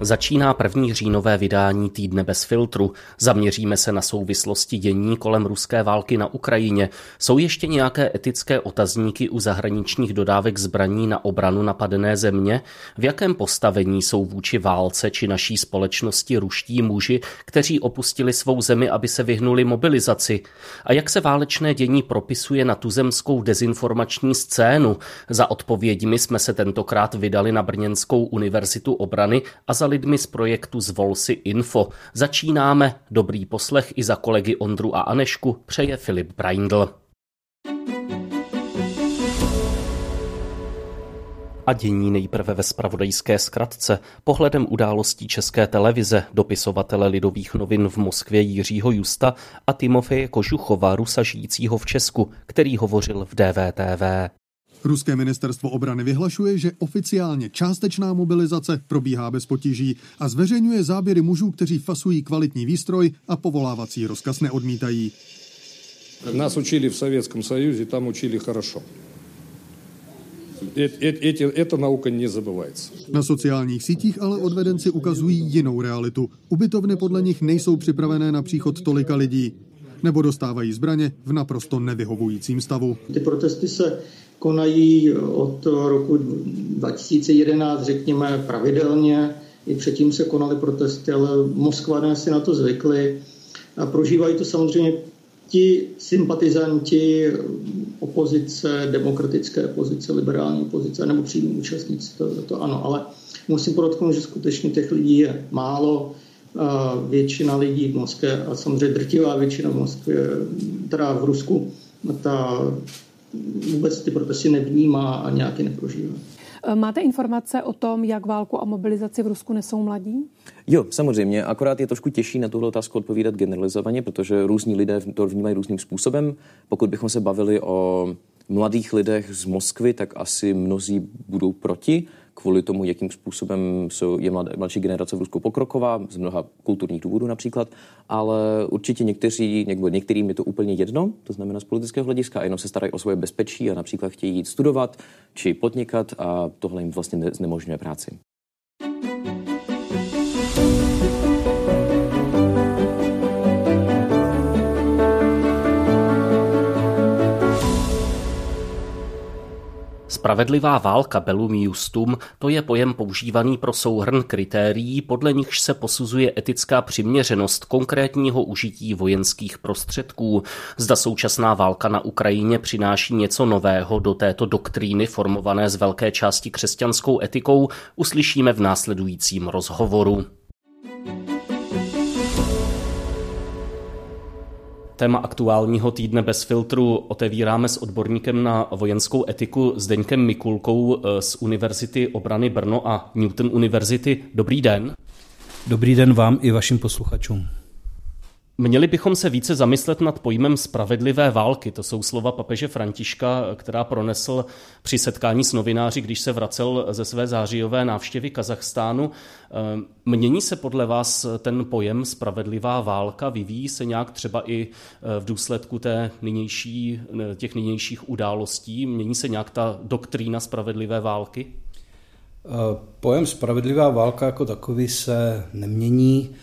Začíná první říjnové vydání Týdne bez filtru. Zaměříme se na souvislosti dění kolem ruské války na Ukrajině. Jsou ještě nějaké etické otazníky u zahraničních dodávek zbraní na obranu napadené země? V jakém postavení jsou vůči válce či naší společnosti ruští muži, kteří opustili svou zemi, aby se vyhnuli mobilizaci? A jak se válečné dění propisuje na tuzemskou dezinformační scénu? Za odpověďmi jsme se tentokrát vydali na Brněnskou univerzitu obrany a za lidmi z projektu Zvol si info. Začínáme. Dobrý poslech i za kolegy Ondru a Anešku přeje Filip Braindl. A dění nejprve ve spravodajské zkratce. Pohledem událostí České televize, dopisovatele Lidových novin v Moskvě Jiřího Justa a Timofeje Kožuchova, Rusa žijícího v Česku, který hovořil v DVTV. Ruské ministerstvo obrany vyhlašuje, že oficiálně částečná mobilizace probíhá bez potíží a zveřejňuje záběry mužů, kteří fasují kvalitní výstroj a povolávací rozkaz neodmítají. Nás učili v Sovětském Союзе, tam učili хорошо. Эта nauka nezabývající. Na sociálních sítích ale odvedenci ukazují jinou realitu. Ubytovny podle nich nejsou připravené na příchod tolika lidí nebo dostávají zbraně v naprosto nevyhovujícím stavu. Ty protesty se konají od roku 2011, řekněme, pravidelně. I předtím se konaly protesty, ale Moskvané si na to zvykli. A prožívají to samozřejmě ti sympatizanti opozice, demokratické opozice, liberální opozice, nebo přímí účastníci, to, to ano, ale musím podotknout, že skutečně těch lidí je málo. Většina lidí v Moskvě a samozřejmě drtivá většina v Moskvě, teda v Rusku, ta vůbec ty protesty nevnímá a nějaký neprožívá. E, máte informace o tom, jak válku a mobilizaci v Rusku nesou mladí? Jo, samozřejmě. Akorát je trošku těžší na tuhle otázku odpovídat generalizovaně, protože různí lidé to vnímají různým způsobem. Pokud bychom se bavili o mladých lidech z Moskvy, tak asi mnozí budou proti kvůli tomu, jakým způsobem jsou, je mlad, mladší generace v Rusku pokroková, z mnoha kulturních důvodů například, ale určitě někteří, někdo, některým je to úplně jedno, to znamená z politického hlediska, a jenom se starají o svoje bezpečí a například chtějí jít studovat či podnikat a tohle jim vlastně znemožňuje práci. Spravedlivá válka Bellum Justum to je pojem používaný pro souhrn kritérií, podle nichž se posuzuje etická přiměřenost konkrétního užití vojenských prostředků. Zda současná válka na Ukrajině přináší něco nového do této doktríny formované z velké části křesťanskou etikou, uslyšíme v následujícím rozhovoru. Téma aktuálního týdne bez filtru otevíráme s odborníkem na vojenskou etiku Zdeňkem Mikulkou eh, z Univerzity obrany Brno a Newton Univerzity. Dobrý den. Dobrý den vám i vašim posluchačům. Měli bychom se více zamyslet nad pojmem spravedlivé války. To jsou slova papeže Františka, která pronesl při setkání s novináři, když se vracel ze své zářijové návštěvy Kazachstánu. Ehm, mění se podle vás ten pojem spravedlivá válka? Vyvíjí se nějak třeba i eh, v důsledku té nynější, těch nynějších událostí? Mění se nějak ta doktrína spravedlivé války? Eh, pojem spravedlivá válka jako takový se nemění.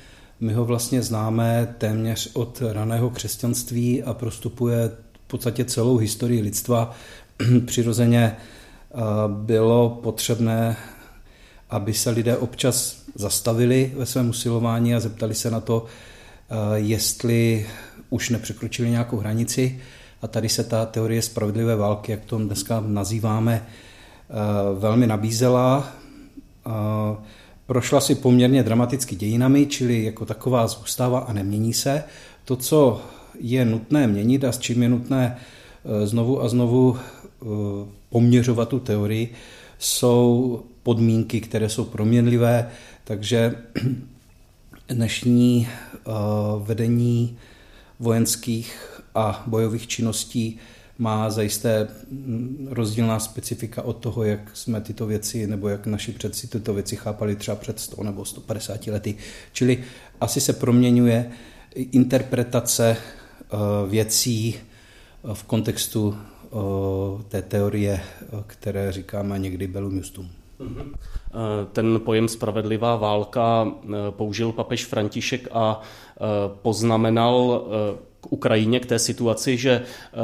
My ho vlastně známe téměř od raného křesťanství a prostupuje v podstatě celou historii lidstva. Přirozeně eh, bylo potřebné, aby se lidé občas zastavili ve svém usilování a zeptali se na to, eh, jestli už nepřekročili nějakou hranici. A tady se ta teorie spravedlivé války, jak to dneska nazýváme, eh, velmi nabízela prošla si poměrně dramaticky dějinami, čili jako taková zůstává a nemění se. To, co je nutné měnit a s čím je nutné eh, znovu a znovu eh, poměřovat tu teorii, jsou podmínky, které jsou proměnlivé, takže dnešní eh, vedení vojenských a bojových činností má zajisté mm, rozdílná specifika od toho, jak jsme tyto věci, nebo jak naši předci tyto věci chápali třeba před 100 nebo 150 lety. Čili asi se proměňuje interpretace eh, věcí eh, v kontextu eh, té teorie, které říkáme někdy bellum justum. Mhm. Ten pojem spravedlivá válka použil papež František a poznamenal k Ukrajině, k té situaci, že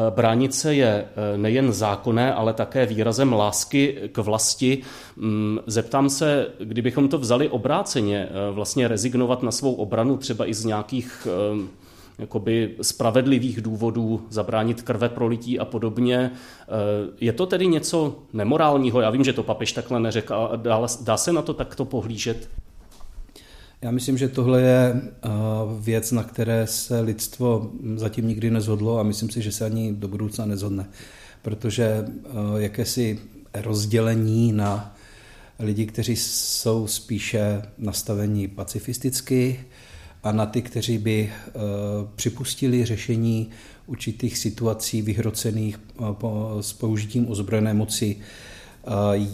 bránit se je nejen zákonné, ale také výrazem lásky k vlasti. Mm, zeptám se, kdybychom to vzali obráceně, vlastně rezignovat na svou obranu třeba i z nějakých jakoby spravedlivých důvodů, zabránit krve prolití a podobně. Je to tedy něco nemorálního? Já vím, že to papež takhle neřekl, a dá, dá se na to takto pohlížet? Já myslím, že tohle je e, věc, na které se lidstvo zatím nikdy nezhodlo a myslím si, že se ani do budoucna nezhodne. Protože e, jakési rozdělení na lidi, kteří jsou spíše nastavení pacifisticky, a na ty, kteří by eh, připustili řešení určitých situací vyhrocených eh, s použitím ozbrojené moci, eh,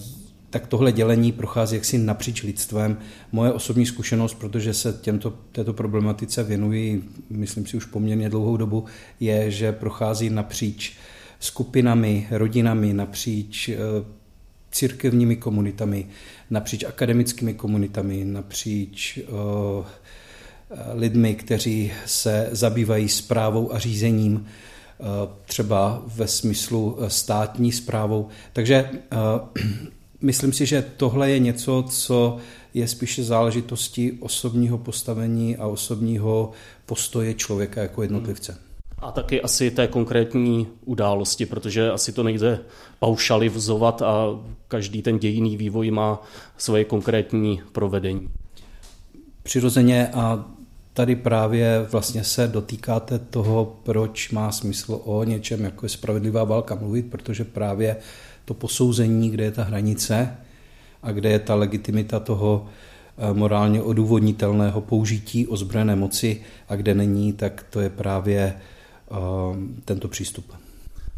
tak tohle dělení prochází jaksi napříč lidstvem. Moje osobní zkušenost, protože se těmto, této problematice věnuji, myslím si už poměrně dlouhou dobu, je, že prochází napříč skupinami, rodinami, napříč církevními komunitami, napříč akademickými komunitami, napříč uh, lidmi, kteří se zabývají zprávou a řízením, eh, třeba ve smyslu eh, státní zprávou. Takže eh, myslím si, že tohle je něco, co je spíše záležitostí osobního postavení a osobního postoje člověka jako jednotlivce. A taky asi té konkrétní události, protože asi to nejde paušalizovat a každý ten dějiný vývoj má svoje konkrétní provedení. Přirozeně a tady právě vlastně se dotýkáte toho, proč má smysl o něčem, jako je spravedlivá válka mluvit, protože právě to posouzení, kde je ta hranice a kde je ta legitimita toho eh, morálně odůvodnitelného použití ozbrojené moci a kde není, tak to je právě uh, tento přístup.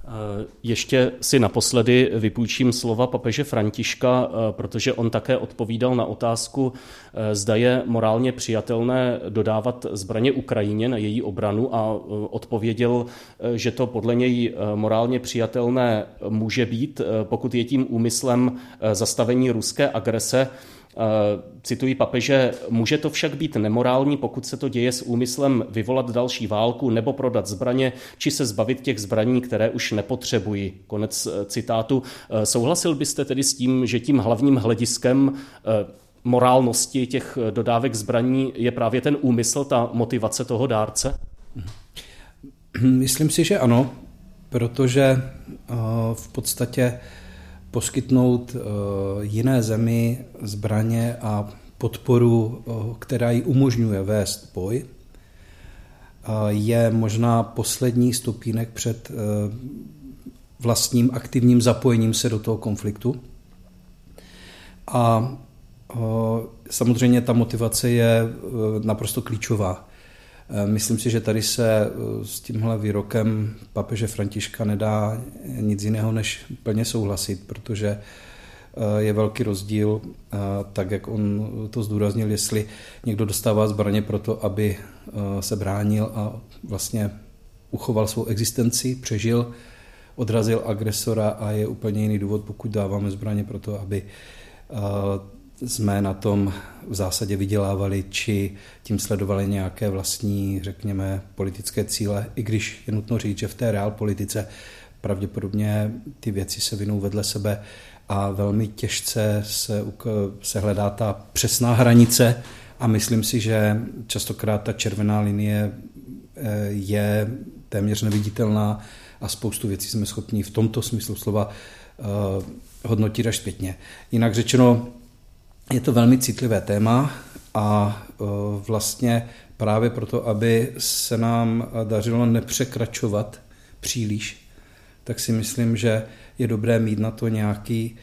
Eh, ještě si naposledy vypůjčím slova papeže Františka, eh, protože on také odpovídal na otázku, eh, zda je morálně přijatelné dodávat zbraně Ukrajině na její obranu a odpověděl, že to podle něj morálně přijatelné může být, pokud je tím úmyslem zastavení ruské agrese cituji papeže, může to však být nemorální, pokud se to děje s úmyslem vyvolat další válku nebo prodat zbraně, či se zbavit těch zbraní, které už nepotřebují. Konec eh, citátu. Eh, souhlasil byste tedy s tím, že tím hlavním hlediskem morálnosti těch dodávek zbraní je právě ten úmysl, ta motivace toho dárce? Myslím si, že ano, protože v podstatě poskytnout eh, jiné zemi zbraně a podporu, eh, která ji umožňuje vést boj, eh, je možná poslední stupínek před vlastním aktivním zapojením se do toho konfliktu. A samozřejmě ta motivace je naprosto klíčová. Eh, myslím si, že tady se eh, s tímhle výrokem papeže Františka nedá nic jiného, než plně souhlasit, protože eh, je velký rozdíl, tak jak on to zdůraznil, jestli někdo dostává zbraně pro to, aby se bránil a vlastně uchoval svou existenci, přežil, odrazil agresora a je úplně jiný důvod, pokud dáváme zbraně pro to, aby jsme na tom v zásadě vydělávali, či tím sledovali nějaké vlastní, řekněme, politické cíle, i když je nutno říct, že v té reál politice pravděpodobně ty věci se vinou vedle sebe a velmi těžce se, se hledá ta přesná hranice a myslím si, že častokrát ta červená linie eh, je téměř neviditelná a spoustu věcí jsme schopni v tomto smyslu slova eh, hodnotit až zpětně. Jinak řečeno, je to velmi citlivé téma a e, vlastně právě proto, aby se nám dařilo nepřekračovat příliš, tak si myslím, že je dobré mít na to nějaký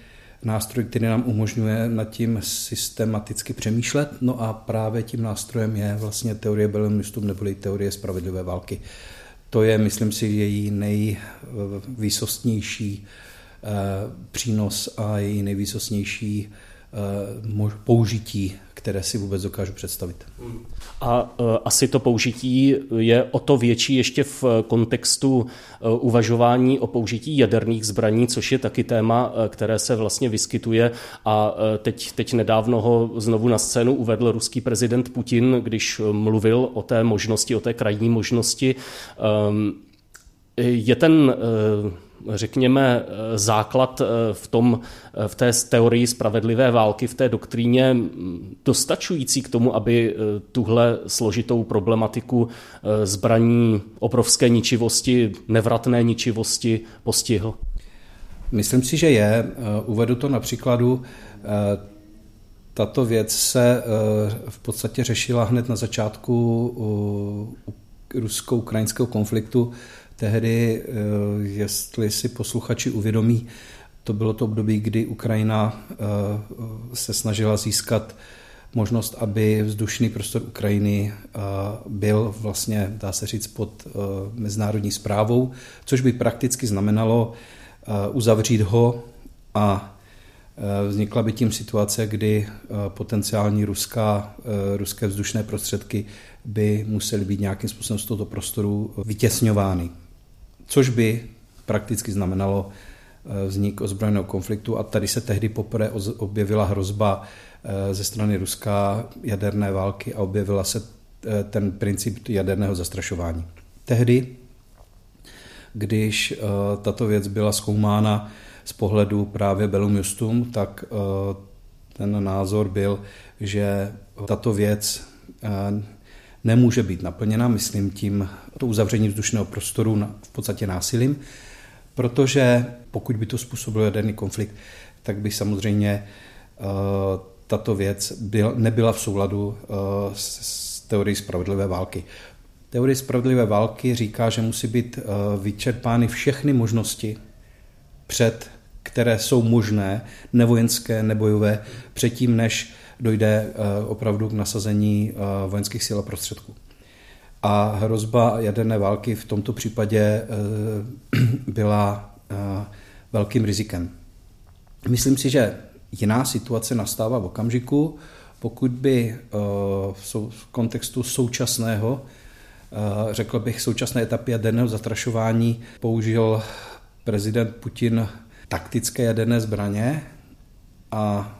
nástroj, který nám umožňuje nad tím systematicky přemýšlet. No a právě tím nástrojem je vlastně teorie Bellum neboli teorie spravedlivé války. to je, myslím si, její nejvýsostnější přínos a její nejvýsostnější použití které si vůbec dokážu představit. A uh, asi to použití je o to větší ještě v kontextu uh, uvažování o použití jaderných zbraní, což je taky téma, které se vlastně vyskytuje a teď, teď nedávno ho znovu na scénu uvedl ruský prezident Putin, když mluvil o té možnosti, o té krajní možnosti. Um, je ten řekněme, základ eh, v, tom, eh, v té teorii spravedlivé války, v té doktríně dostačující k tomu, aby eh, tuhle složitou problematiku zbraní obrovské ničivosti, nevratné ničivosti postihl? Myslím si, že je. Uvedu to na příkladu. Tato věc se v podstatě řešila hned na začátku rusko-ukrajinského konfliktu Tehdy, eh, jestli si posluchači uvědomí, to bylo to období, kdy Ukrajina eh, se snažila získat možnost, aby vzdušný prostor Ukrajiny eh, byl vlastně, dá se říct, pod mezinárodní zprávou, což by prakticky znamenalo uzavřít ho a Vznikla by tím situace, kdy potenciální ruská, ruské vzdušné prostředky by musely být nějakým způsobem z tohoto prostoru vytěsňovány což by prakticky znamenalo eh, vznik ozbrojeného konfliktu a tady se tehdy poprvé objevila hrozba eh, ze strany Ruska jaderné války a objevila se eh, ten princip jaderného zastrašování. Tehdy, když tato věc byla zkoumána z pohledu právě Bellum Justum, tak ten názor byl, že tato věc nemůže být naplněna, myslím tím to uzavření vzdušného prostoru v podstatě násilím, protože pokud by to způsobilo jaderný konflikt, tak by samozřejmě eh, tato věc byl, nebyla v souladu eh, s teorií spravedlivé války. Teorie spravedlivé války říká, že musí být eh, vyčerpány všechny možnosti před, které jsou možné, nevojenské, nebojové, předtím, než dojde opravdu k nasazení vojenských sil a prostředků a hrozba jaderné války v tomto případě eh, byla eh, velkým rizikem. Myslím si, že jiná situace nastává v okamžiku, pokud by eh, v kontextu současného, řekl bych, současné etapy jaderného zatrašování použil prezident Putin taktické jaderné zbraně a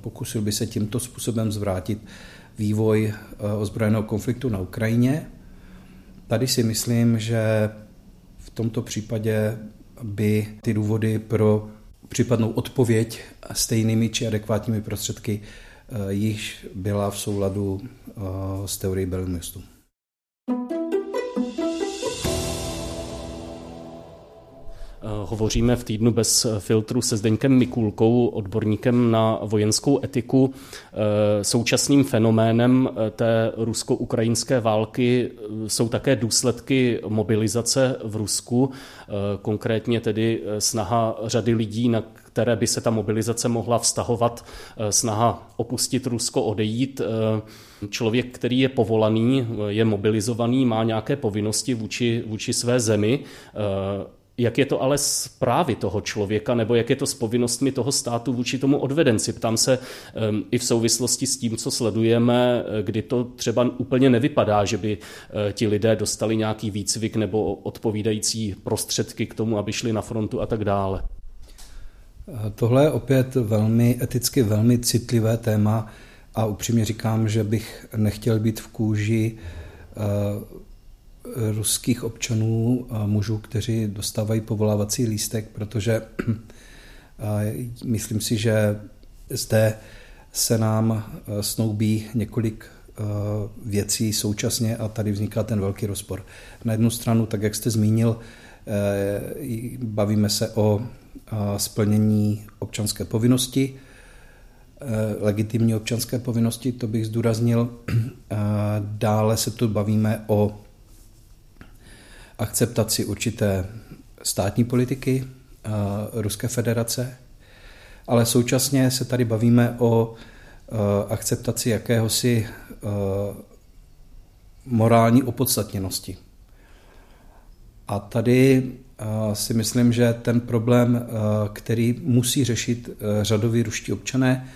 pokusil by se tímto způsobem zvrátit vývoj ozbrojeného konfliktu na Ukrajině. Tady si myslím, že v tomto případě by ty důvody pro případnou odpověď stejnými či adekvátními prostředky eh, již byla v souladu s teorií Belmistu. Eh, hovoříme v týdnu bez filtru se Zdeňkem Mikulkou, odborníkem na vojenskou etiku. Eh, současným fenoménem eh, té rusko-ukrajinské války jsou také důsledky mobilizace v Rusku, konkrétně tedy snaha řady lidí, na které by se ta mobilizace mohla vztahovat, snaha opustit Rusko, odejít. Člověk, který je povolaný, je mobilizovaný, má nějaké povinnosti vůči, vůči své zemi, jak je to ale s právy toho člověka, nebo jak je to s povinnostmi toho státu vůči tomu odvedenci? Ptám se um, i v souvislosti s tím, co sledujeme, eh, kdy to třeba úplně nevypadá, že by uh, ti lidé dostali nějaký výcvik nebo odpovídající prostředky k tomu, aby šli na frontu a tak dále. Tohle je opět velmi eticky velmi citlivé téma a upřímně říkám, že bych nechtěl být v kůži uh, ruských občanů, mužů, kteří dostávají povolávací lístek, protože myslím si, že zde se nám snoubí několik věcí současně a tady vzniká ten velký rozpor. Na jednu stranu, tak jak jste zmínil, e, bavíme se o splnění občanské povinnosti, e, legitimní občanské povinnosti, to bych zdůraznil. Dále se tu bavíme o akceptaci určité státní politiky eh, Ruské federace, ale současně se tady bavíme o eh, akceptaci jakéhosi eh, morální opodstatněnosti. A tady si myslím, že ten problém, který musí řešit řadoví ruští občané,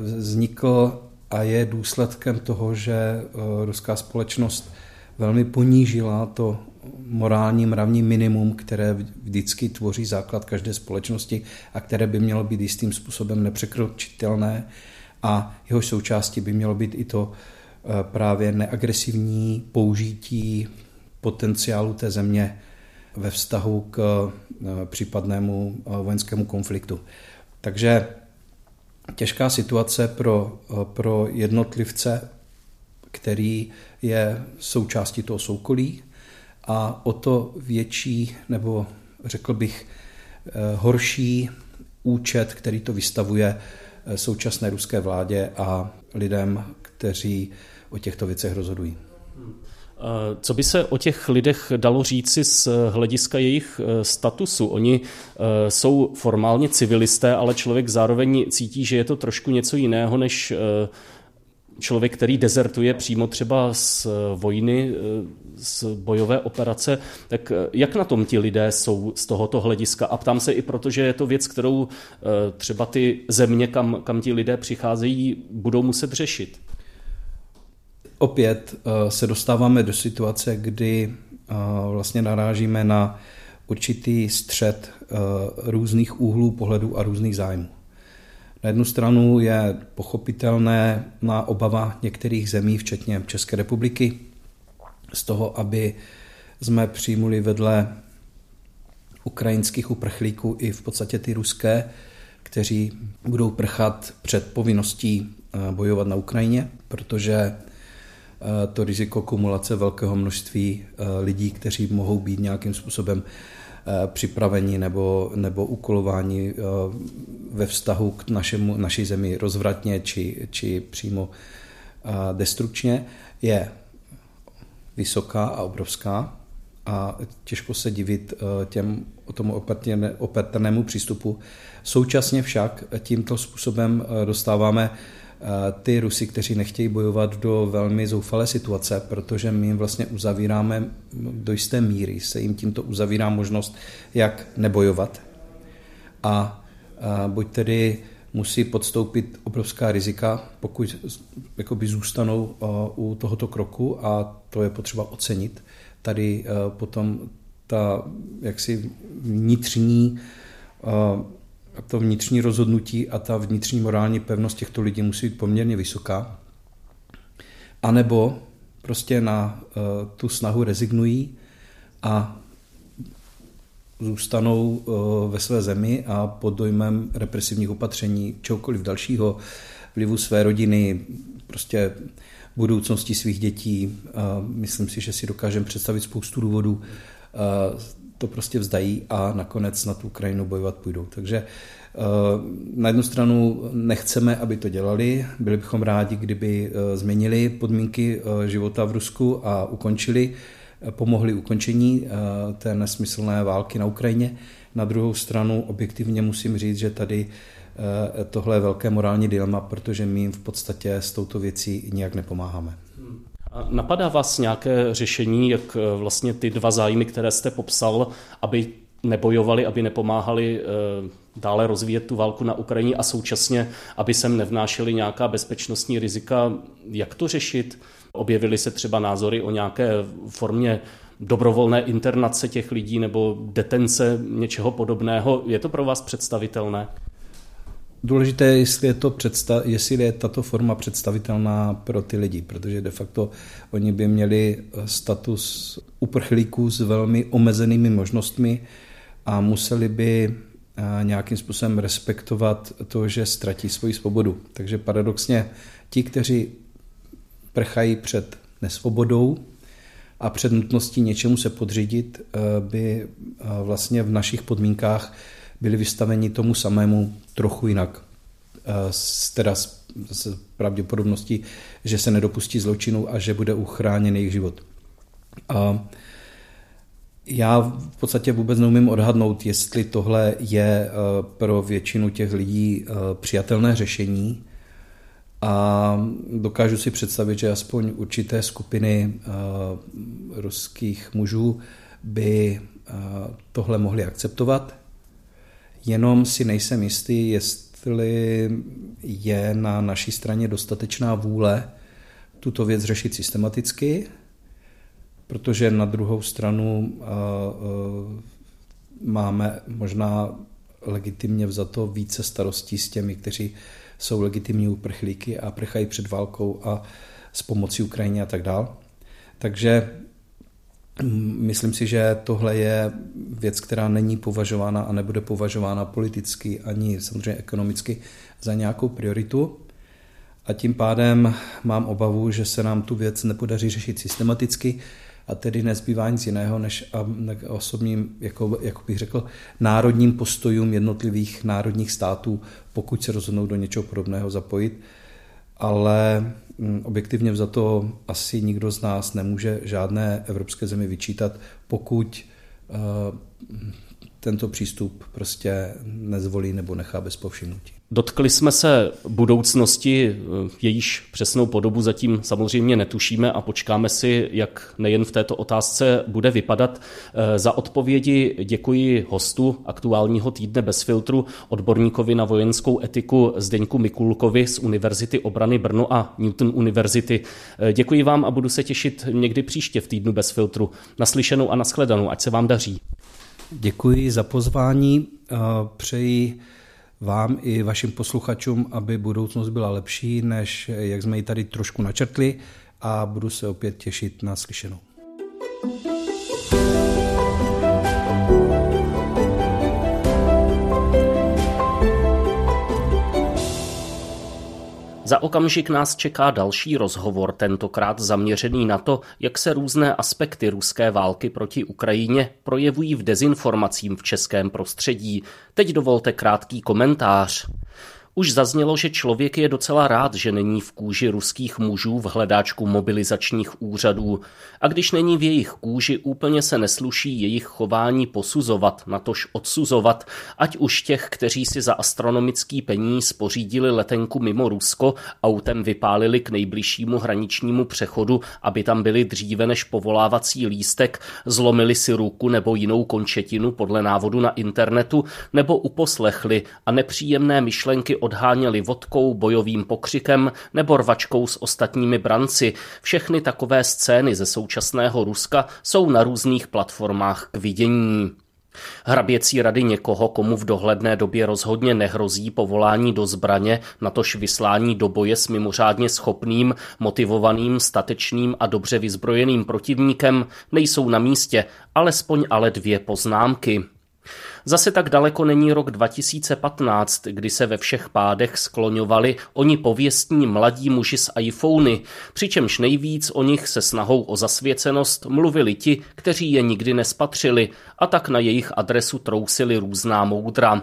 vznikl a je důsledkem toho, že ruská společnost velmi ponížila to morální mravní minimum, které vždycky tvoří základ každé společnosti a které by mělo být jistým způsobem nepřekročitelné a jeho součástí by mělo být i to eh, právě neagresivní použití potenciálu té země ve vztahu k eh, případnému eh, vojenskému konfliktu. Takže těžká situace pro, pro jednotlivce, který je součástí toho soukolí a o to větší, nebo řekl bych, horší účet, který to vystavuje současné ruské vládě a lidem, kteří o těchto věcech rozhodují. Eh, co by se o těch lidech dalo říci z hlediska jejich eh, statusu? Oni eh, jsou formálně civilisté, ale člověk zároveň cítí, že je to trošku něco jiného než člověk, který dezertuje přímo třeba z vojny, z bojové operace, tak jak na tom ti lidé jsou z tohoto hlediska? A ptám se i proto, že je to věc, kterou třeba ty země, kam, kam ti lidé přicházejí, budou muset řešit opět eh, se dostáváme do situace, kdy eh, vlastně narážíme na určitý střed eh, různých úhlů pohledu a různých zájmů. Na jednu stranu je pochopitelné na obava některých zemí, včetně České republiky, z toho, aby jsme přijmuli vedle ukrajinských uprchlíků i v podstatě ty ruské, kteří budou prchat před povinností bojovat na Ukrajině, protože Eh, to riziko kumulace velkého množství eh, lidí, kteří mohou být nějakým způsobem eh, připraveni nebo, nebo ukolováni ve vztahu k našemu, naší zemi rozvratně či, či přímo destrukčně, je vysoká a obrovská a těžko se divit těm, tomu opatrnému přístupu. Současně však tímto způsobem dostáváme ty Rusy, kteří nechtějí bojovat do velmi zoufalé situace, protože my jim vlastně uzavíráme do jisté míry, se jim tímto uzavírá možnost, jak nebojovat. A, a buď tedy musí podstoupit obrovská rizika, pokud jakoby zůstanou u tohoto kroku a to je potřeba ocenit. Tady potom ta jaksi vnitřní a to vnitřní rozhodnutí a ta vnitřní morální pevnost těchto lidí musí být poměrně vysoká. A nebo prostě na uh, tu snahu rezignují a zůstanou uh, ve své zemi a pod dojmem represivních opatření, čehokoliv dalšího, vlivu své rodiny, prostě budoucnosti svých dětí. Uh, myslím si, že si dokážeme představit spoustu důvodů, uh, to prostě vzdají a nakonec na tu Ukrajinu bojovat půjdou. Takže eh, na jednu stranu nechceme, aby to dělali, byli bychom rádi, kdyby eh, změnili podmínky eh, života v Rusku a ukončili, pomohli ukončení té nesmyslné války na Ukrajině. Na druhou stranu objektivně musím říct, že tady tohle je velké morální dilema, protože my jim v podstatě s touto věcí nijak nepomáháme. Napadá vás nějaké řešení, jak eh, vlastně ty dva zájmy, které jste popsal, aby nebojovali, aby nepomáhali eh, dále rozvíjet tu válku na Ukrajině a současně, aby sem nevnášeli nějaká bezpečnostní rizika. Jak to řešit? Objevily se třeba názory o nějaké formě dobrovolné internace těch lidí nebo detence něčeho podobného. Je to pro vás představitelné? Důležité je, jestli je, to představ, jestli je tato forma představitelná pro ty lidi, protože de facto oni by měli status uprchlíků s velmi omezenými možnostmi a museli by eh, nějakým způsobem respektovat to, že ztratí svoji svobodu. Takže paradoxně ti, kteří prchají před nesvobodou a před nutností něčemu se podřídit, eh, by eh, vlastně v našich podmínkách byli vystaveni tomu samému trochu jinak. Teda s pravděpodobností, že se nedopustí zločinu a že bude uchráněn jejich život. A já v podstatě vůbec neumím odhadnout, jestli tohle je e, pro většinu těch lidí e, přijatelné řešení. A dokážu si představit, že aspoň určité skupiny ruských mužů by tohle mohli akceptovat. Jenom si nejsem jistý, jestli je na naší straně dostatečná vůle tuto věc řešit systematicky, protože na druhou stranu máme možná legitimně vzato více starostí s těmi, kteří jsou legitimní uprchlíky a prchají před válkou a s pomocí Ukrajině a tak dál. Takže myslím si, že tohle je věc, která není považována a nebude považována politicky ani samozřejmě ekonomicky za nějakou prioritu. A tím pádem mám obavu, že se nám tu věc nepodaří řešit systematicky, a tedy nezbývá nic jiného, než osobním, jako, jako bych řekl, národním postojům jednotlivých národních států, pokud se rozhodnou do něčeho podobného zapojit. Ale mm, objektivně za to asi nikdo z nás nemůže žádné evropské zemi vyčítat, pokud uh, tento přístup prostě nezvolí nebo nechá bez povšimnutí. Dotkli jsme se budoucnosti, eh, jejíž přesnou podobu zatím samozřejmě netušíme a počkáme si, jak nejen v této otázce bude vypadat. Eh, za odpovědi děkuji hostu aktuálního týdne bez filtru, odborníkovi na vojenskou etiku Zdeňku Mikulkovi z Univerzity obrany Brno a Newton Univerzity. Eh, děkuji vám a budu se těšit někdy příště v týdnu bez filtru. Naslyšenou a nashledanou, ať se vám daří. Děkuji za pozvání. Přeji vám i vašim posluchačům, aby budoucnost byla lepší, než jak jsme ji tady trošku načrtli a budu se opět těšit na slyšenou. Za okamžik nás čeká další rozhovor, tentokrát zaměřený na to, jak se různé aspekty ruské války proti Ukrajině projevují v dezinformacím v českém prostředí. Teď dovolte krátký komentář. Už zaznělo, že člověk je docela rád, že není v kůži ruských mužů v hledáčku mobilizačních úřadů. A když není v jejich kůži, úplně se nesluší jejich chování posuzovat, natož odsuzovat, ať už těch, kteří si za astronomický peníz pořídili letenku mimo Rusko, autem vypálili k nejbližšímu hraničnímu přechodu, aby tam byli dříve než povolávací lístek, zlomili si ruku nebo jinou končetinu podle návodu na internetu, nebo uposlechli a nepříjemné myšlenky odháněli vodkou, bojovým pokřikem nebo rvačkou s ostatními branci. Všechny takové scény ze současného Ruska jsou na různých platformách k vidění. Hraběcí rady někoho, komu v dohledné době rozhodně nehrozí povolání do zbraně, natož vyslání do boje s mimořádně schopným, motivovaným, statečným a dobře vyzbrojeným protivníkem, nejsou na místě, alespoň ale dvě poznámky. Zase tak daleko není rok 2015, kdy se ve všech pádech skloňovali oni pověstní mladí muži z iPhony, přičemž nejvíc o nich se snahou o zasvěcenost mluvili ti, kteří je nikdy nespatřili a tak na jejich adresu trousili různá moudra.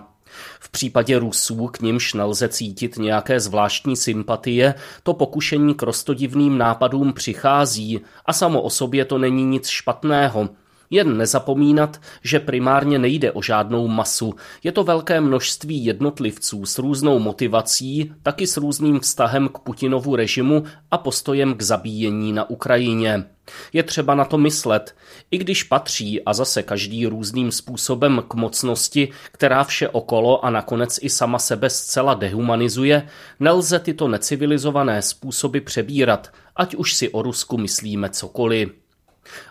V případě Rusů, k nimž nelze cítit nějaké zvláštní sympatie, to pokušení k rostodivným nápadům přichází a samo o sobě to není nic špatného – jen nezapomínat, že primárně nejde o žádnou masu. Je to velké množství jednotlivců s různou motivací, taky s různým vztahem k Putinovu režimu a postojem k zabíjení na Ukrajině. Je třeba na to myslet, i když patří a zase každý různým způsobem k mocnosti, která vše okolo a nakonec i sama sebe zcela dehumanizuje, nelze tyto necivilizované způsoby přebírat, ať už si o Rusku myslíme cokoliv.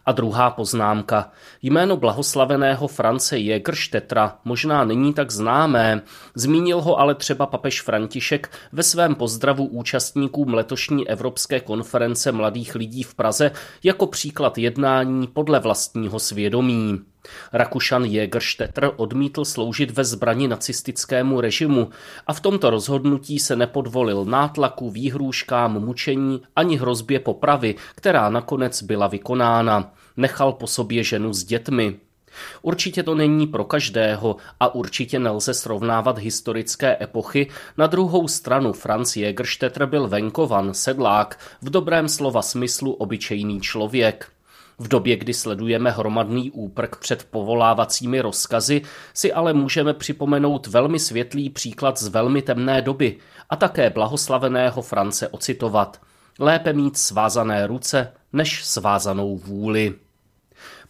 A druhá poznámka. Jméno blahoslaveného France Jägerštetra možná není tak známé, zmínil ho ale třeba papež František ve svém pozdravu účastníkům letošní Evropské konference mladých lidí v Praze jako příklad jednání podle vlastního svědomí. Rakušan Jägerstätter odmítl sloužit ve zbrani nacistickému režimu a v tomto rozhodnutí se nepodvolil nátlaku, výhrůžkám, mučení ani hrozbě popravy, která nakonec byla vykonána. Nechal po sobě ženu s dětmi. Určitě to není pro každého a určitě nelze srovnávat historické epochy. Na druhou stranu Franz Jägerstätter byl venkovan, sedlák, v dobrém slova smyslu obyčejný člověk. V době, kdy sledujeme hromadný úprk před povolávacími rozkazy, si ale můžeme připomenout velmi světlý příklad z velmi temné doby a také blahoslaveného France ocitovat. Lépe mít svázané ruce, než svázanou vůli.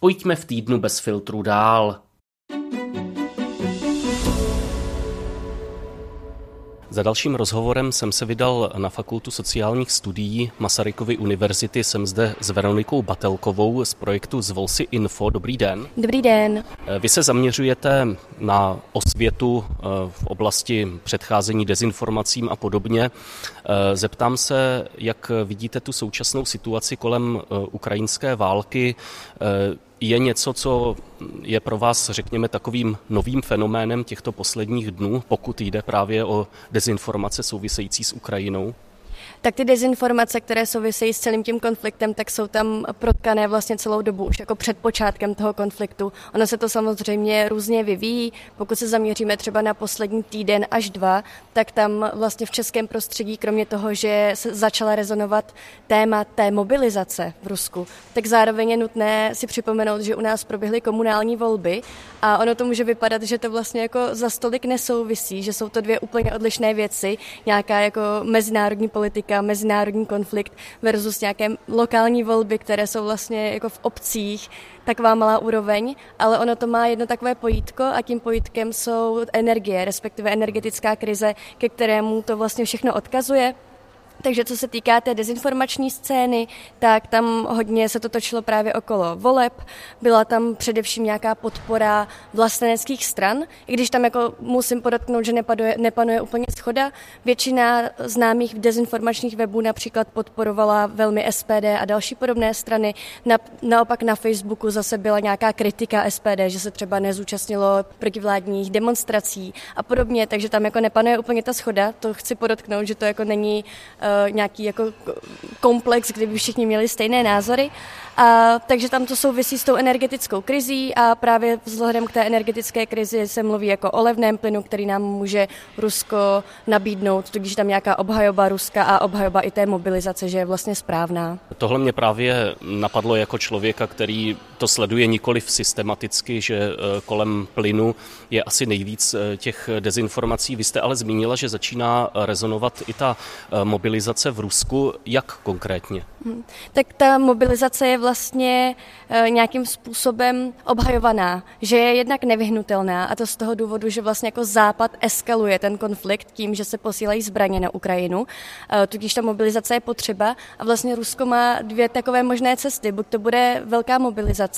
Pojďme v týdnu bez filtru dál. Za dalším rozhovorem jsem se vydal na Fakultu sociálních studií Masarykovy univerzity. Jsem zde s Veronikou Batelkovou z projektu Zvolsi Info. Dobrý den. Dobrý den. Vy se zaměřujete na osvětu eh, v oblasti předcházení dezinformacím a podobně. Eh, zeptám se, jak vidíte tu současnou situaci kolem eh, ukrajinské války je něco, co je pro vás, řekněme, takovým novým fenoménem těchto posledních dnů, pokud jde právě o dezinformace související s Ukrajinou? Tak ty dezinformace, které souvisejí s celým tím konfliktem, tak jsou tam protkané vlastně celou dobu, už jako před počátkem toho konfliktu. Ono se to samozřejmě různě vyvíjí. Pokud se zaměříme třeba na poslední týden až dva, tak tam vlastně v českém prostředí, kromě toho, že se začala rezonovat téma té mobilizace v Rusku, tak zároveň je nutné si připomenout, že u nás proběhly komunální volby a ono to může vypadat, že to vlastně jako za stolik nesouvisí, že jsou to dvě úplně odlišné věci, nějaká jako mezinárodní politika politika, mezinárodní konflikt versus nějaké lokální volby, které jsou vlastně jako v obcích, taková malá úroveň, ale ono to má jedno takové pojítko a tím pojítkem jsou energie, respektive energetická krize, ke kterému to vlastně všechno odkazuje. Takže co se týká té dezinformační scény, tak tam hodně se to točilo právě okolo voleb. Byla tam především nějaká podpora vlasteneckých stran, i když tam jako musím podotknout, že nepanuje, nepanuje úplně schoda. Většina známých dezinformačních webů například podporovala velmi SPD a další podobné strany. Na, naopak na Facebooku zase byla nějaká kritika SPD, že se třeba nezúčastnilo protivládních demonstrací a podobně, takže tam jako nepanuje úplně ta schoda. To chci podotknout, že to jako není uh, nějaký jako komplex, kde by všichni měli stejné názory. A, takže tam to souvisí s tou energetickou krizí a právě vzhledem k té energetické krizi se mluví jako o levném plynu, který nám může Rusko nabídnout, tudíž tam nějaká obhajoba Ruska a obhajoba i té mobilizace, že je vlastně správná. Tohle mě právě napadlo jako člověka, který to sleduje nikoli systematicky, že eh, kolem plynu je asi nejvíc eh, těch dezinformací. Vy jste ale zmínila, že začíná rezonovat i ta mobilizace mobilizace v Rusku, jak konkrétně? Hmm. Tak ta mobilizace je vlastně nějakým způsobem obhajovaná, že je jednak nevyhnutelná a to z toho důvodu, že vlastně jako Západ eskaluje ten konflikt tím, že se posílají zbraně na Ukrajinu, tudíž ta mobilizace je potřeba a vlastně Rusko má dvě takové možné cesty. Buď to bude velká mobilizace,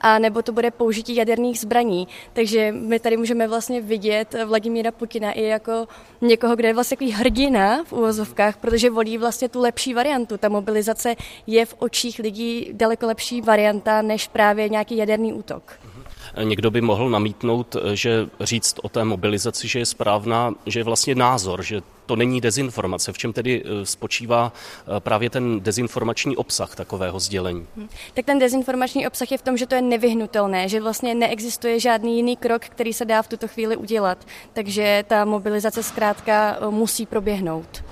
a nebo to bude použití jaderných zbraní. Takže my tady můžeme vlastně vidět Vladimíra Putina i jako někoho, kde je vlastně takový hrdina v úvozovkách, protože volí vlastně tu lepší variantu. Ta mobilizace je v očích lidí daleko lepší varianta než právě nějaký jaderný útok. Někdo by mohl namítnout, že říct o té mobilizaci, že je správná, že je vlastně názor, že to není dezinformace. V čem tedy eh, spočívá eh, právě ten dezinformační obsah takového sdělení? Hm. Tak ten dezinformační obsah je v tom, že to je nevyhnutelné, že vlastně neexistuje žádný jiný krok, který se dá v tuto chvíli udělat. Takže ta mobilizace zkrátka eh, musí proběhnout.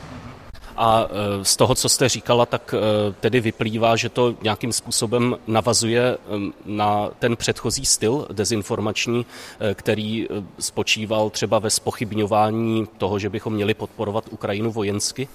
A e, z toho, co jste říkala, tak e, tedy vyplývá, že to nějakým způsobem navazuje e, na ten předchozí styl dezinformační, který spočíval třeba ve spochybňování toho, že bychom měli podporovat Ukrajinu vojensky?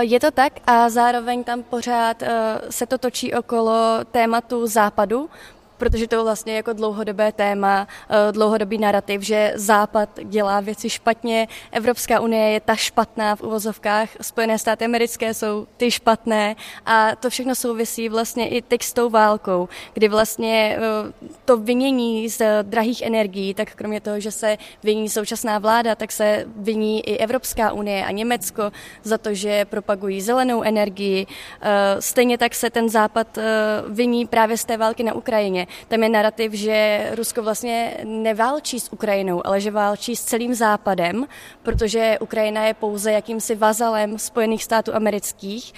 Je to tak a zároveň tam pořád se to točí okolo tématu západu, protože to je vlastně jako dlouhodobé téma, eh, dlouhodobý narrativ, že Západ dělá věci špatně, Evropská unie je ta špatná v uvozovkách, Spojené státy americké jsou ty špatné. A to všechno souvisí vlastně i teď s tou válkou, kdy vlastně eh, to vinění z drahých energií, tak kromě toho, že se viní současná vláda, tak se viní i Evropská unie a Německo za to, že propagují zelenou energii. Eh, stejně tak se ten Západ viní právě z té války na Ukrajině tam je narrativ, že Rusko vlastně neválčí s Ukrajinou, ale že válčí s celým západem, protože Ukrajina je pouze jakýmsi vazalem Spojených států amerických.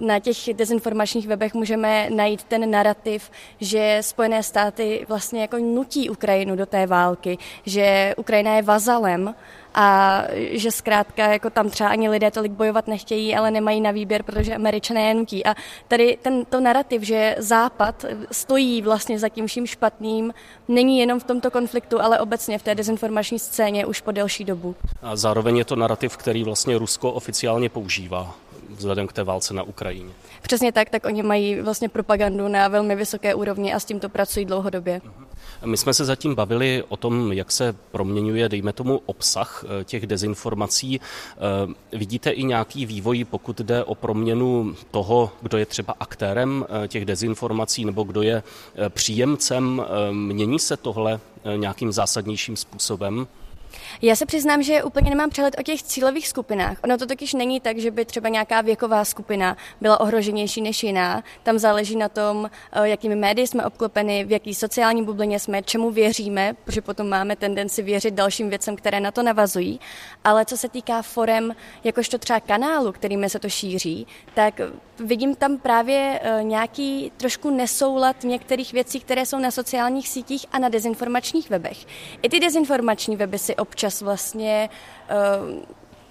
Na těch dezinformačních webech můžeme najít ten narrativ, že Spojené státy vlastně jako nutí Ukrajinu do té války, že Ukrajina je vazalem a že zkrátka jako tam třeba ani lidé tolik bojovat nechtějí, ale nemají na výběr, protože američané je nutí. A tady tento narrativ, že Západ stojí vlastně za tím vším špatným, není jenom v tomto konfliktu, ale obecně v té dezinformační scéně už po delší dobu. A zároveň je to narrativ, který vlastně Rusko oficiálně používá vzhledem k té válce na Ukrajině. Přesně tak, tak oni mají vlastně propagandu na velmi vysoké úrovni a s tímto pracují dlouhodobě. Uh-huh. My jsme se zatím bavili o tom, jak se proměňuje, dejme tomu, obsah eh, těch dezinformací. Eh, vidíte i nějaký vývoj, pokud jde o proměnu toho, kdo je třeba aktérem eh, těch dezinformací nebo kdo je příjemcem? Mění se tohle nějakým zásadnějším způsobem? Já se přiznám, že úplně nemám přehled o těch cílových skupinách. Ono to totiž není tak, že by třeba nějaká věková skupina byla ohroženější než jiná. Tam záleží na tom, eh, jakými médii jsme obklopeni, v jaký sociální bublině jsme, čemu věříme, protože potom máme tendenci věřit dalším věcem, které na to navazují. Ale co se týká forem, jakožto třeba kanálu, kterými se to šíří, tak vidím tam právě eh, nějaký trošku nesoulad některých věcí, které jsou na sociálních sítích a na dezinformačních webech. I ty dezinformační weby si občas vlastně uh,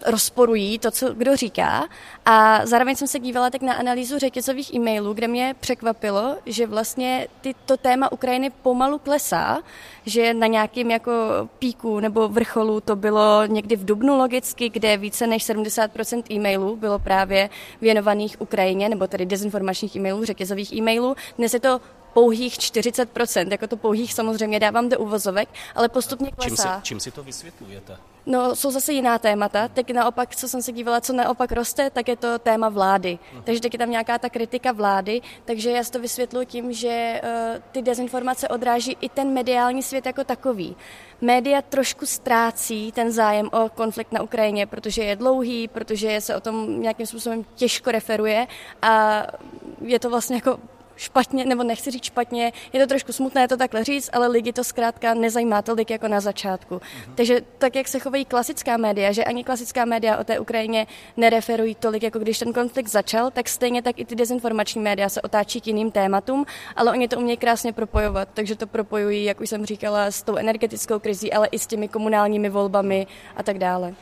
rozporují to, co kdo říká. A zároveň jsem se dívala tak na analýzu řetězových e-mailů, kde mě překvapilo, že vlastně to téma Ukrajiny pomalu klesá, že na nějakým jako píku nebo vrcholu to bylo někdy v Dubnu logicky, kde více než 70% e-mailů bylo právě věnovaných Ukrajině, nebo tedy dezinformačních e-mailů, řetězových e-mailů. Dnes je to pouhých 40%, jako to pouhých samozřejmě dávám do uvozovek, ale postupně klesá. Čím si, čím si to vysvětlujete? No, jsou zase jiná témata. Teď naopak, co jsem se dívala, co naopak roste, tak je to téma vlády. Uh-huh. Takže teď je tam nějaká ta kritika vlády, takže já si to vysvětluji tím, že uh, ty dezinformace odráží i ten mediální svět jako takový. Média trošku ztrácí ten zájem o konflikt na Ukrajině, protože je dlouhý, protože se o tom nějakým způsobem těžko referuje a je to vlastně jako špatně, nebo nechci říct špatně, je to trošku smutné to takhle říct, ale lidi to zkrátka nezajímá tolik jako na začátku. Uh-huh. Takže tak, jak se chovají klasická média, že ani klasická média o té Ukrajině nereferují tolik, jako když ten konflikt začal, tak stejně tak i ty dezinformační média se otáčí k jiným tématům, ale oni to umějí krásně propojovat, takže to propojují, jak už jsem říkala, s tou energetickou krizí, ale i s těmi komunálními volbami a tak dále.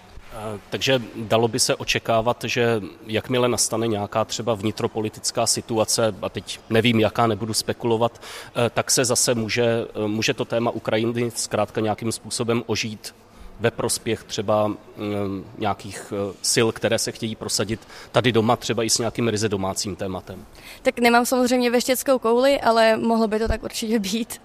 Takže dalo by se očekávat, že jakmile nastane nějaká třeba vnitropolitická situace, a teď nevím, jaká, nebudu spekulovat, eh, tak se zase může, eh, může to téma Ukrajiny zkrátka nějakým způsobem ožít ve prospěch třeba nějakých eh, sil, které se chtějí prosadit tady doma, třeba i s nějakým ryze domácím tématem. Tak nemám samozřejmě veštěckou kouli, ale mohlo by to tak určitě být.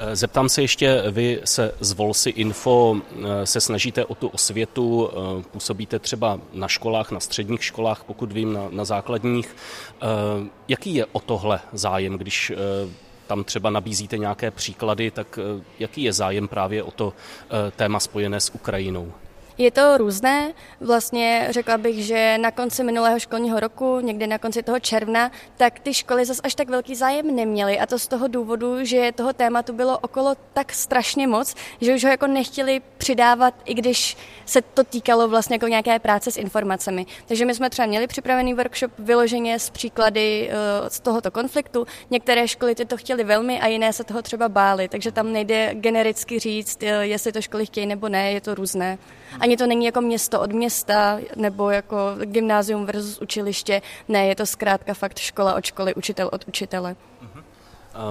Eh, zeptám se ještě, vy se z Volsi Info eh, se snažíte o tu osvětu, eh, působíte třeba na školách, na středních školách, pokud vím, na, na základních. Jaký je o tohle zájem, když tam třeba nabízíte nějaké příklady, tak jaký je zájem právě o to téma spojené s Ukrajinou? Je to různé. Vlastně řekla bych, že na konci minulého školního roku, někdy na konci toho června, tak ty školy zase až tak velký zájem neměly. A to z toho důvodu, že toho tématu bylo okolo tak strašně moc, že už ho jako nechtěli přidávat, i když se to týkalo vlastně jako nějaké práce s informacemi. Takže my jsme třeba měli připravený workshop vyloženě z příklady uh, z tohoto konfliktu. Některé školy ty to chtěly velmi a jiné se toho třeba bály, takže tam nejde genericky říct, uh, jestli to školy chtějí nebo ne, je to různé. Ani to není jako město od města nebo jako gymnázium versus učiliště, ne, je to zkrátka fakt škola od školy, učitel od učitele.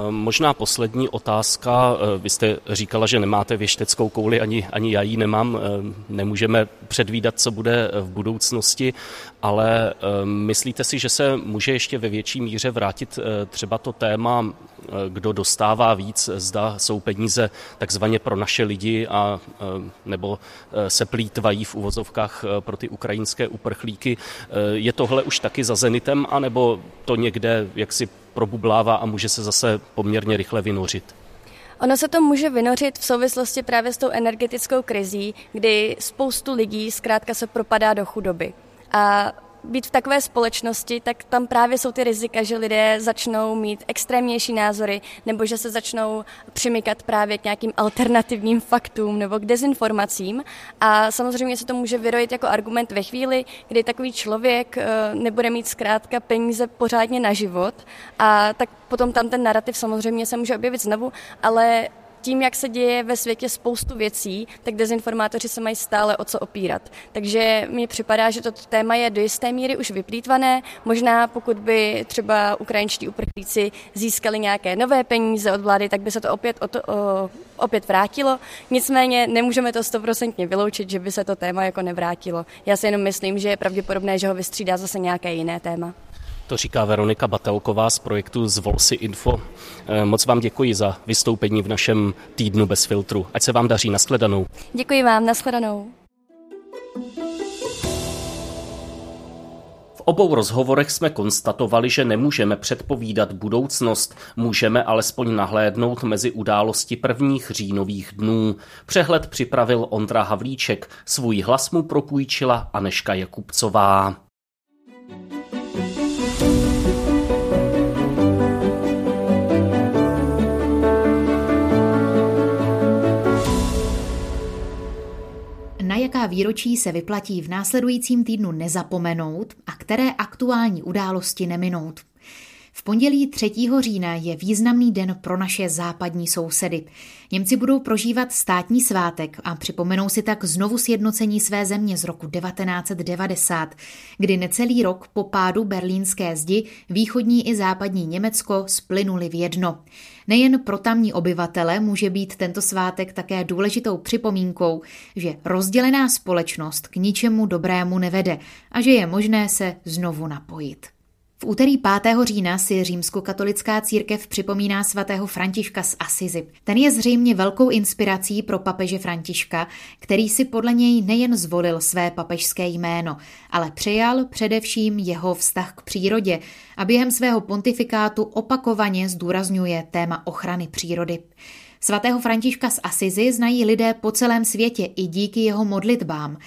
Možná poslední otázka. Eh, vy jste říkala, že nemáte věšteckou kouli, ani, ani já ji nemám. Eh, nemůžeme předvídat, co bude v budoucnosti, ale eh, myslíte si, že se může ještě ve větší míře vrátit třeba to téma, kdo dostává víc, zda jsou peníze takzvaně pro naše lidi a nebo se plítvají v uvozovkách pro ty ukrajinské uprchlíky. Je tohle už taky za zenitem, anebo to někde jaksi probublává a může se zase poměrně rychle vynořit. Ono se to může vynořit v souvislosti právě s tou energetickou krizí, kdy spoustu lidí zkrátka se propadá do chudoby. A být v takové společnosti, tak tam právě jsou ty rizika, že lidé začnou mít extrémnější názory nebo že se začnou přimykat právě k nějakým alternativním faktům nebo k dezinformacím. A samozřejmě se to může vyrojit jako argument ve chvíli, kdy takový člověk eh, nebude mít zkrátka peníze pořádně na život a tak potom tam ten narrativ samozřejmě se může objevit znovu, ale tím, jak se děje ve světě spoustu věcí, tak dezinformátoři se mají stále o co opírat. Takže mi připadá, že toto téma je do jisté míry už vyplýtvané. Možná pokud by třeba ukrajinští uprchlíci získali nějaké nové peníze od vlády, tak by se to opět, o to, o, opět vrátilo. Nicméně nemůžeme to stoprocentně vyloučit, že by se to téma jako nevrátilo. Já si jenom myslím, že je pravděpodobné, že ho vystřídá zase nějaké jiné téma. To říká Veronika Batelková z projektu Zvolsi Info. Eh, moc vám děkuji za vystoupení v našem týdnu bez filtru. Ať se vám daří. Naschledanou. Děkuji vám. Naschledanou. V obou rozhovorech jsme konstatovali, že nemůžeme předpovídat budoucnost, můžeme alespoň nahlédnout mezi události prvních říjnových dnů. Přehled připravil Ondra Havlíček, svůj hlas mu propůjčila Aneška Jakubcová. Výročí se vyplatí v následujícím týdnu nezapomenout a které aktuální události neminout. V pondělí 3. října je významný den pro naše západní sousedy. Němci budou prožívat státní svátek a připomenou si tak znovu sjednocení své země z roku 1990, kdy necelý rok po pádu berlínské zdi východní i západní Německo splynuli v jedno. Nejen pro tamní obyvatele může být tento svátek také důležitou připomínkou, že rozdělená společnost k ničemu dobrému nevede a že je možné se znovu napojit. V úterý 5. října si římskokatolická církev připomíná svatého Františka z Asizi. Ten je zřejmě velkou inspirací pro papeže Františka, který si podle něj nejen zvolil své papežské jméno, ale přijal především jeho vztah k přírodě a během svého pontifikátu opakovaně zdůrazňuje téma ochrany přírody. Svatého Františka z Asizi znají lidé po celém světě i díky jeho modlitbám.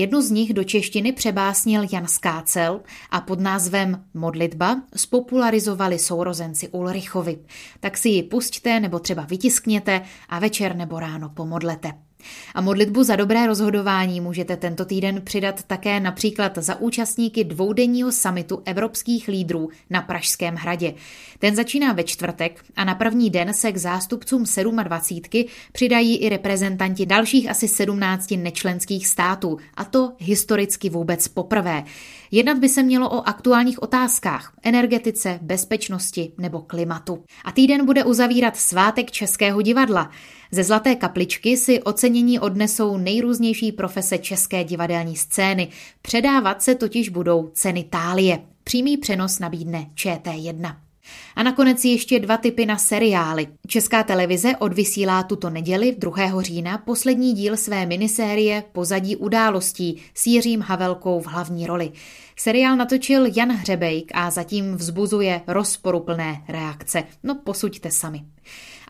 Jednu z nich do češtiny přebásnil Jan Skácel a pod názvem Modlitba spopularizovali sourozenci Ulrichovi. Tak si ji pusťte nebo třeba vytiskněte a večer nebo ráno pomodlete. A modlitbu za dobré rozhodování můžete tento týden přidat také například za účastníky dvoudenního samitu evropských lídrů na Pražském hradě. Ten začíná ve čtvrtek a na první den se k zástupcům 27 přidají i reprezentanti dalších asi 17 nečlenských států, a to historicky vůbec poprvé. Jednat by se mělo o aktuálních otázkách, energetice, bezpečnosti nebo klimatu. A týden bude uzavírat svátek Českého divadla. Ze Zlaté kapličky si ocenění odnesou nejrůznější profese české divadelní scény. Předávat se totiž budou ceny tálie. Přímý přenos nabídne ČT1. A nakonec ještě dva typy na seriály. Česká televize odvysílá tuto neděli 2. října poslední díl své minisérie Pozadí událostí s Jiřím Havelkou v hlavní roli. Seriál natočil Jan Hřebejk a zatím vzbuzuje rozporuplné reakce. No posuďte sami.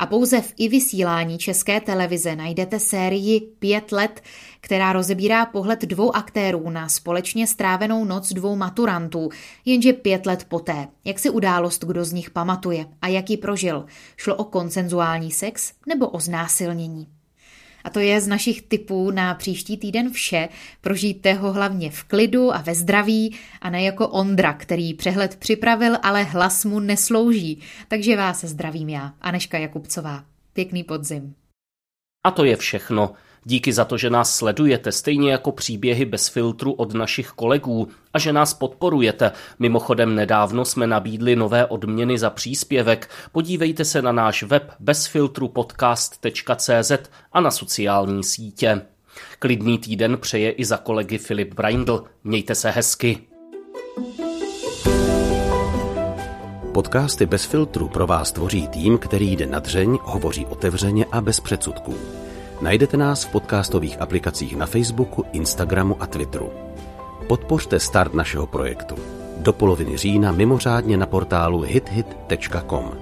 A pouze v i vysílání české televize najdete sérii Pět let, která rozebírá pohled dvou aktérů na společně strávenou noc dvou maturantů, jenže pět let poté. Jak si událost kdo z nich pamatuje a jak ji prožil? Šlo o konsenzuální sex nebo o znásilnění? A to je z našich typů na příští týden vše. Prožijte ho hlavně v klidu a ve zdraví a ne jako Ondra, který přehled připravil, ale hlas mu neslouží. Takže vás zdravím já, Aneška Jakubcová. Pěkný podzim. A to je všechno. Díky za to, že nás sledujete, stejně jako příběhy bez filtru od našich kolegů a že nás podporujete. Mimochodem nedávno jsme nabídli nové odměny za příspěvek. Podívejte se na náš web bezfiltrupodcast.cz a na sociální sítě. Klidný týden přeje i za kolegy Filip Braindl. Mějte se hezky. Podcasty bez filtru pro vás tvoří tým, který jde na dřeň, hovoří otevřeně a bez předsudků. Najdete nás v podcastových aplikacích na Facebooku, Instagramu a Twitteru. Podpořte start našeho projektu. Do poloviny října mimořádně na portálu hithit.com.